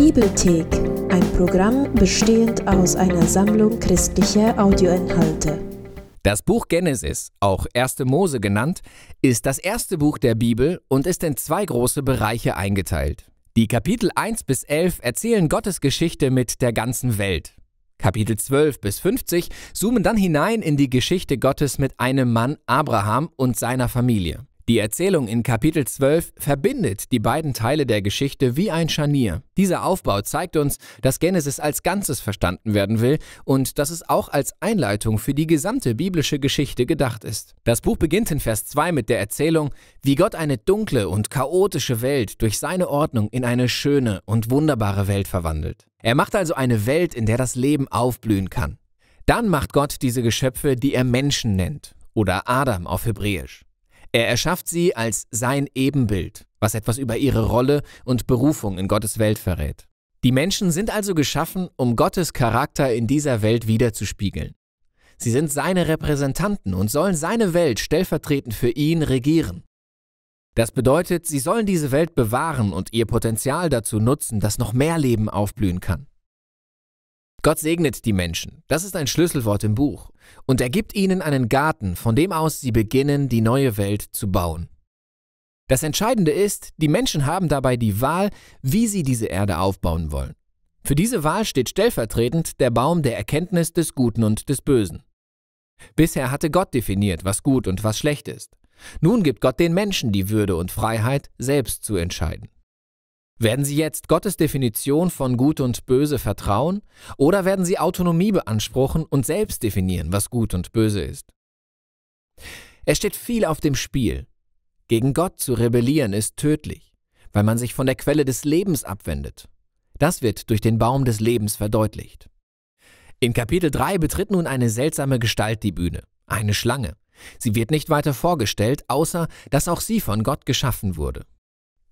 Bibelthek, ein Programm bestehend aus einer Sammlung christlicher Audioinhalte. Das Buch Genesis, auch 1. Mose genannt, ist das erste Buch der Bibel und ist in zwei große Bereiche eingeteilt. Die Kapitel 1 bis 11 erzählen Gottes Geschichte mit der ganzen Welt. Kapitel 12 bis 50 zoomen dann hinein in die Geschichte Gottes mit einem Mann Abraham und seiner Familie. Die Erzählung in Kapitel 12 verbindet die beiden Teile der Geschichte wie ein Scharnier. Dieser Aufbau zeigt uns, dass Genesis als Ganzes verstanden werden will und dass es auch als Einleitung für die gesamte biblische Geschichte gedacht ist. Das Buch beginnt in Vers 2 mit der Erzählung, wie Gott eine dunkle und chaotische Welt durch seine Ordnung in eine schöne und wunderbare Welt verwandelt. Er macht also eine Welt, in der das Leben aufblühen kann. Dann macht Gott diese Geschöpfe, die er Menschen nennt oder Adam auf Hebräisch. Er erschafft sie als sein Ebenbild, was etwas über ihre Rolle und Berufung in Gottes Welt verrät. Die Menschen sind also geschaffen, um Gottes Charakter in dieser Welt wiederzuspiegeln. Sie sind seine Repräsentanten und sollen seine Welt stellvertretend für ihn regieren. Das bedeutet, sie sollen diese Welt bewahren und ihr Potenzial dazu nutzen, dass noch mehr Leben aufblühen kann. Gott segnet die Menschen, das ist ein Schlüsselwort im Buch, und er gibt ihnen einen Garten, von dem aus sie beginnen, die neue Welt zu bauen. Das Entscheidende ist, die Menschen haben dabei die Wahl, wie sie diese Erde aufbauen wollen. Für diese Wahl steht stellvertretend der Baum der Erkenntnis des Guten und des Bösen. Bisher hatte Gott definiert, was gut und was schlecht ist. Nun gibt Gott den Menschen die Würde und Freiheit, selbst zu entscheiden. Werden Sie jetzt Gottes Definition von Gut und Böse vertrauen oder werden Sie Autonomie beanspruchen und selbst definieren, was Gut und Böse ist? Es steht viel auf dem Spiel. Gegen Gott zu rebellieren ist tödlich, weil man sich von der Quelle des Lebens abwendet. Das wird durch den Baum des Lebens verdeutlicht. In Kapitel 3 betritt nun eine seltsame Gestalt die Bühne, eine Schlange. Sie wird nicht weiter vorgestellt, außer dass auch sie von Gott geschaffen wurde.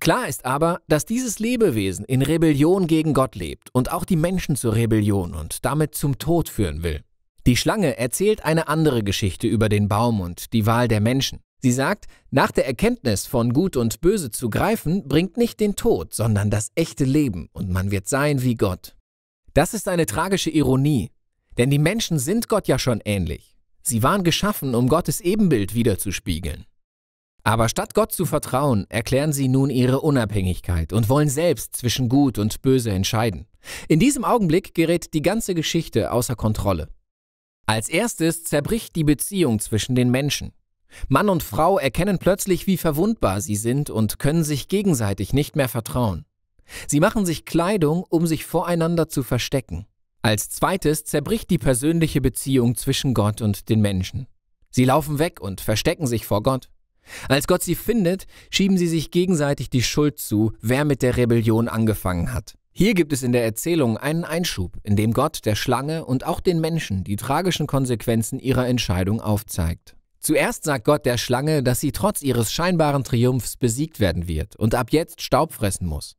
Klar ist aber, dass dieses Lebewesen in Rebellion gegen Gott lebt und auch die Menschen zur Rebellion und damit zum Tod führen will. Die Schlange erzählt eine andere Geschichte über den Baum und die Wahl der Menschen. Sie sagt, nach der Erkenntnis von Gut und Böse zu greifen, bringt nicht den Tod, sondern das echte Leben und man wird sein wie Gott. Das ist eine tragische Ironie, denn die Menschen sind Gott ja schon ähnlich. Sie waren geschaffen, um Gottes Ebenbild wiederzuspiegeln. Aber statt Gott zu vertrauen, erklären sie nun ihre Unabhängigkeit und wollen selbst zwischen Gut und Böse entscheiden. In diesem Augenblick gerät die ganze Geschichte außer Kontrolle. Als erstes zerbricht die Beziehung zwischen den Menschen. Mann und Frau erkennen plötzlich, wie verwundbar sie sind und können sich gegenseitig nicht mehr vertrauen. Sie machen sich Kleidung, um sich voreinander zu verstecken. Als zweites zerbricht die persönliche Beziehung zwischen Gott und den Menschen. Sie laufen weg und verstecken sich vor Gott. Als Gott sie findet, schieben sie sich gegenseitig die Schuld zu, wer mit der Rebellion angefangen hat. Hier gibt es in der Erzählung einen Einschub, in dem Gott der Schlange und auch den Menschen die tragischen Konsequenzen ihrer Entscheidung aufzeigt. Zuerst sagt Gott der Schlange, dass sie trotz ihres scheinbaren Triumphs besiegt werden wird und ab jetzt Staub fressen muss.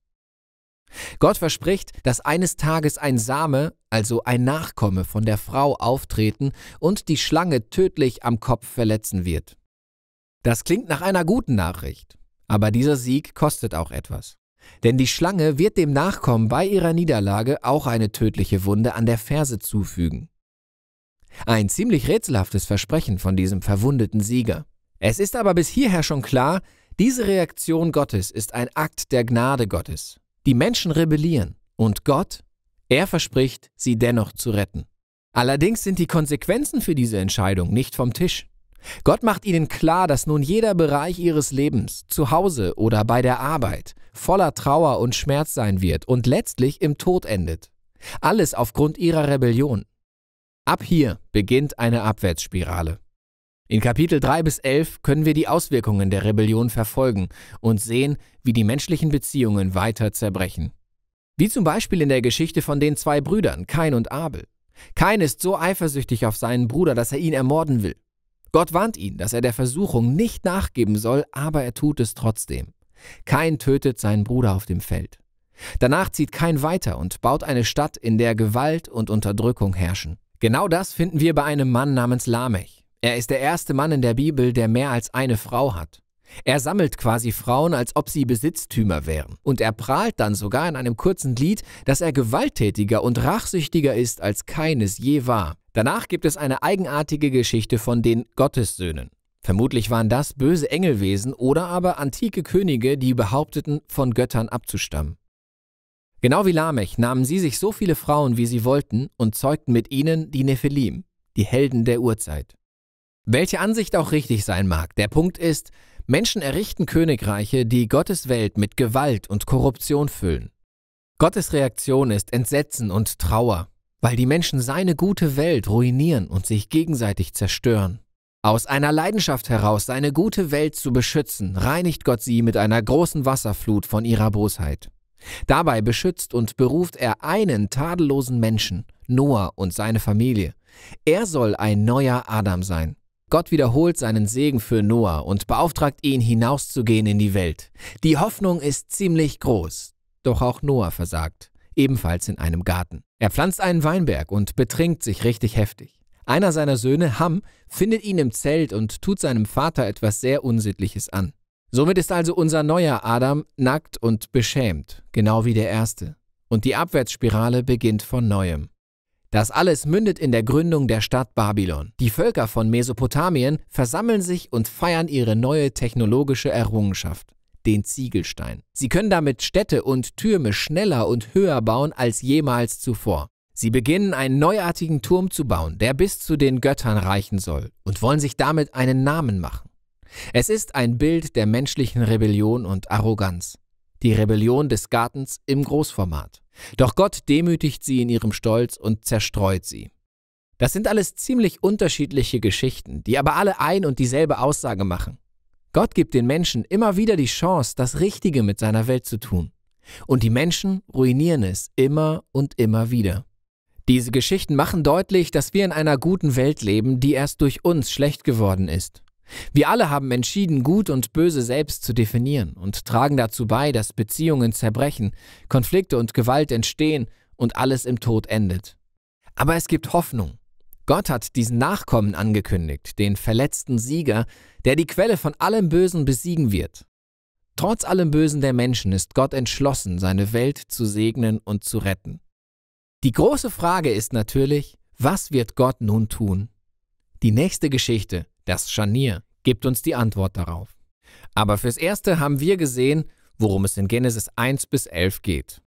Gott verspricht, dass eines Tages ein Same, also ein Nachkomme von der Frau auftreten und die Schlange tödlich am Kopf verletzen wird. Das klingt nach einer guten Nachricht, aber dieser Sieg kostet auch etwas. Denn die Schlange wird dem Nachkommen bei ihrer Niederlage auch eine tödliche Wunde an der Ferse zufügen. Ein ziemlich rätselhaftes Versprechen von diesem verwundeten Sieger. Es ist aber bis hierher schon klar, diese Reaktion Gottes ist ein Akt der Gnade Gottes. Die Menschen rebellieren und Gott, er verspricht, sie dennoch zu retten. Allerdings sind die Konsequenzen für diese Entscheidung nicht vom Tisch. Gott macht ihnen klar, dass nun jeder Bereich ihres Lebens, zu Hause oder bei der Arbeit, voller Trauer und Schmerz sein wird und letztlich im Tod endet. Alles aufgrund ihrer Rebellion. Ab hier beginnt eine Abwärtsspirale. In Kapitel 3 bis 11 können wir die Auswirkungen der Rebellion verfolgen und sehen, wie die menschlichen Beziehungen weiter zerbrechen. Wie zum Beispiel in der Geschichte von den zwei Brüdern, Kain und Abel. Kain ist so eifersüchtig auf seinen Bruder, dass er ihn ermorden will. Gott warnt ihn, dass er der Versuchung nicht nachgeben soll, aber er tut es trotzdem. Kain tötet seinen Bruder auf dem Feld. Danach zieht Kain weiter und baut eine Stadt, in der Gewalt und Unterdrückung herrschen. Genau das finden wir bei einem Mann namens Lamech. Er ist der erste Mann in der Bibel, der mehr als eine Frau hat. Er sammelt quasi Frauen, als ob sie Besitztümer wären. Und er prahlt dann sogar in einem kurzen Lied, dass er gewalttätiger und rachsüchtiger ist, als keines je war. Danach gibt es eine eigenartige Geschichte von den Gottessöhnen. Vermutlich waren das böse Engelwesen oder aber antike Könige, die behaupteten, von Göttern abzustammen. Genau wie Lamech nahmen sie sich so viele Frauen, wie sie wollten, und zeugten mit ihnen die Nephilim, die Helden der Urzeit. Welche Ansicht auch richtig sein mag, der Punkt ist, Menschen errichten Königreiche, die Gottes Welt mit Gewalt und Korruption füllen. Gottes Reaktion ist Entsetzen und Trauer, weil die Menschen seine gute Welt ruinieren und sich gegenseitig zerstören. Aus einer Leidenschaft heraus, seine gute Welt zu beschützen, reinigt Gott sie mit einer großen Wasserflut von ihrer Bosheit. Dabei beschützt und beruft er einen tadellosen Menschen, Noah und seine Familie. Er soll ein neuer Adam sein. Gott wiederholt seinen Segen für Noah und beauftragt ihn, hinauszugehen in die Welt. Die Hoffnung ist ziemlich groß. Doch auch Noah versagt, ebenfalls in einem Garten. Er pflanzt einen Weinberg und betrinkt sich richtig heftig. Einer seiner Söhne, Ham, findet ihn im Zelt und tut seinem Vater etwas sehr Unsittliches an. Somit ist also unser neuer Adam nackt und beschämt, genau wie der erste. Und die Abwärtsspirale beginnt von neuem. Das alles mündet in der Gründung der Stadt Babylon. Die Völker von Mesopotamien versammeln sich und feiern ihre neue technologische Errungenschaft, den Ziegelstein. Sie können damit Städte und Türme schneller und höher bauen als jemals zuvor. Sie beginnen einen neuartigen Turm zu bauen, der bis zu den Göttern reichen soll, und wollen sich damit einen Namen machen. Es ist ein Bild der menschlichen Rebellion und Arroganz. Die Rebellion des Gartens im Großformat. Doch Gott demütigt sie in ihrem Stolz und zerstreut sie. Das sind alles ziemlich unterschiedliche Geschichten, die aber alle ein und dieselbe Aussage machen. Gott gibt den Menschen immer wieder die Chance, das Richtige mit seiner Welt zu tun. Und die Menschen ruinieren es immer und immer wieder. Diese Geschichten machen deutlich, dass wir in einer guten Welt leben, die erst durch uns schlecht geworden ist. Wir alle haben entschieden, Gut und Böse selbst zu definieren und tragen dazu bei, dass Beziehungen zerbrechen, Konflikte und Gewalt entstehen und alles im Tod endet. Aber es gibt Hoffnung. Gott hat diesen Nachkommen angekündigt, den verletzten Sieger, der die Quelle von allem Bösen besiegen wird. Trotz allem Bösen der Menschen ist Gott entschlossen, seine Welt zu segnen und zu retten. Die große Frage ist natürlich, was wird Gott nun tun? Die nächste Geschichte, das Scharnier gibt uns die Antwort darauf. Aber fürs Erste haben wir gesehen, worum es in Genesis 1 bis 11 geht.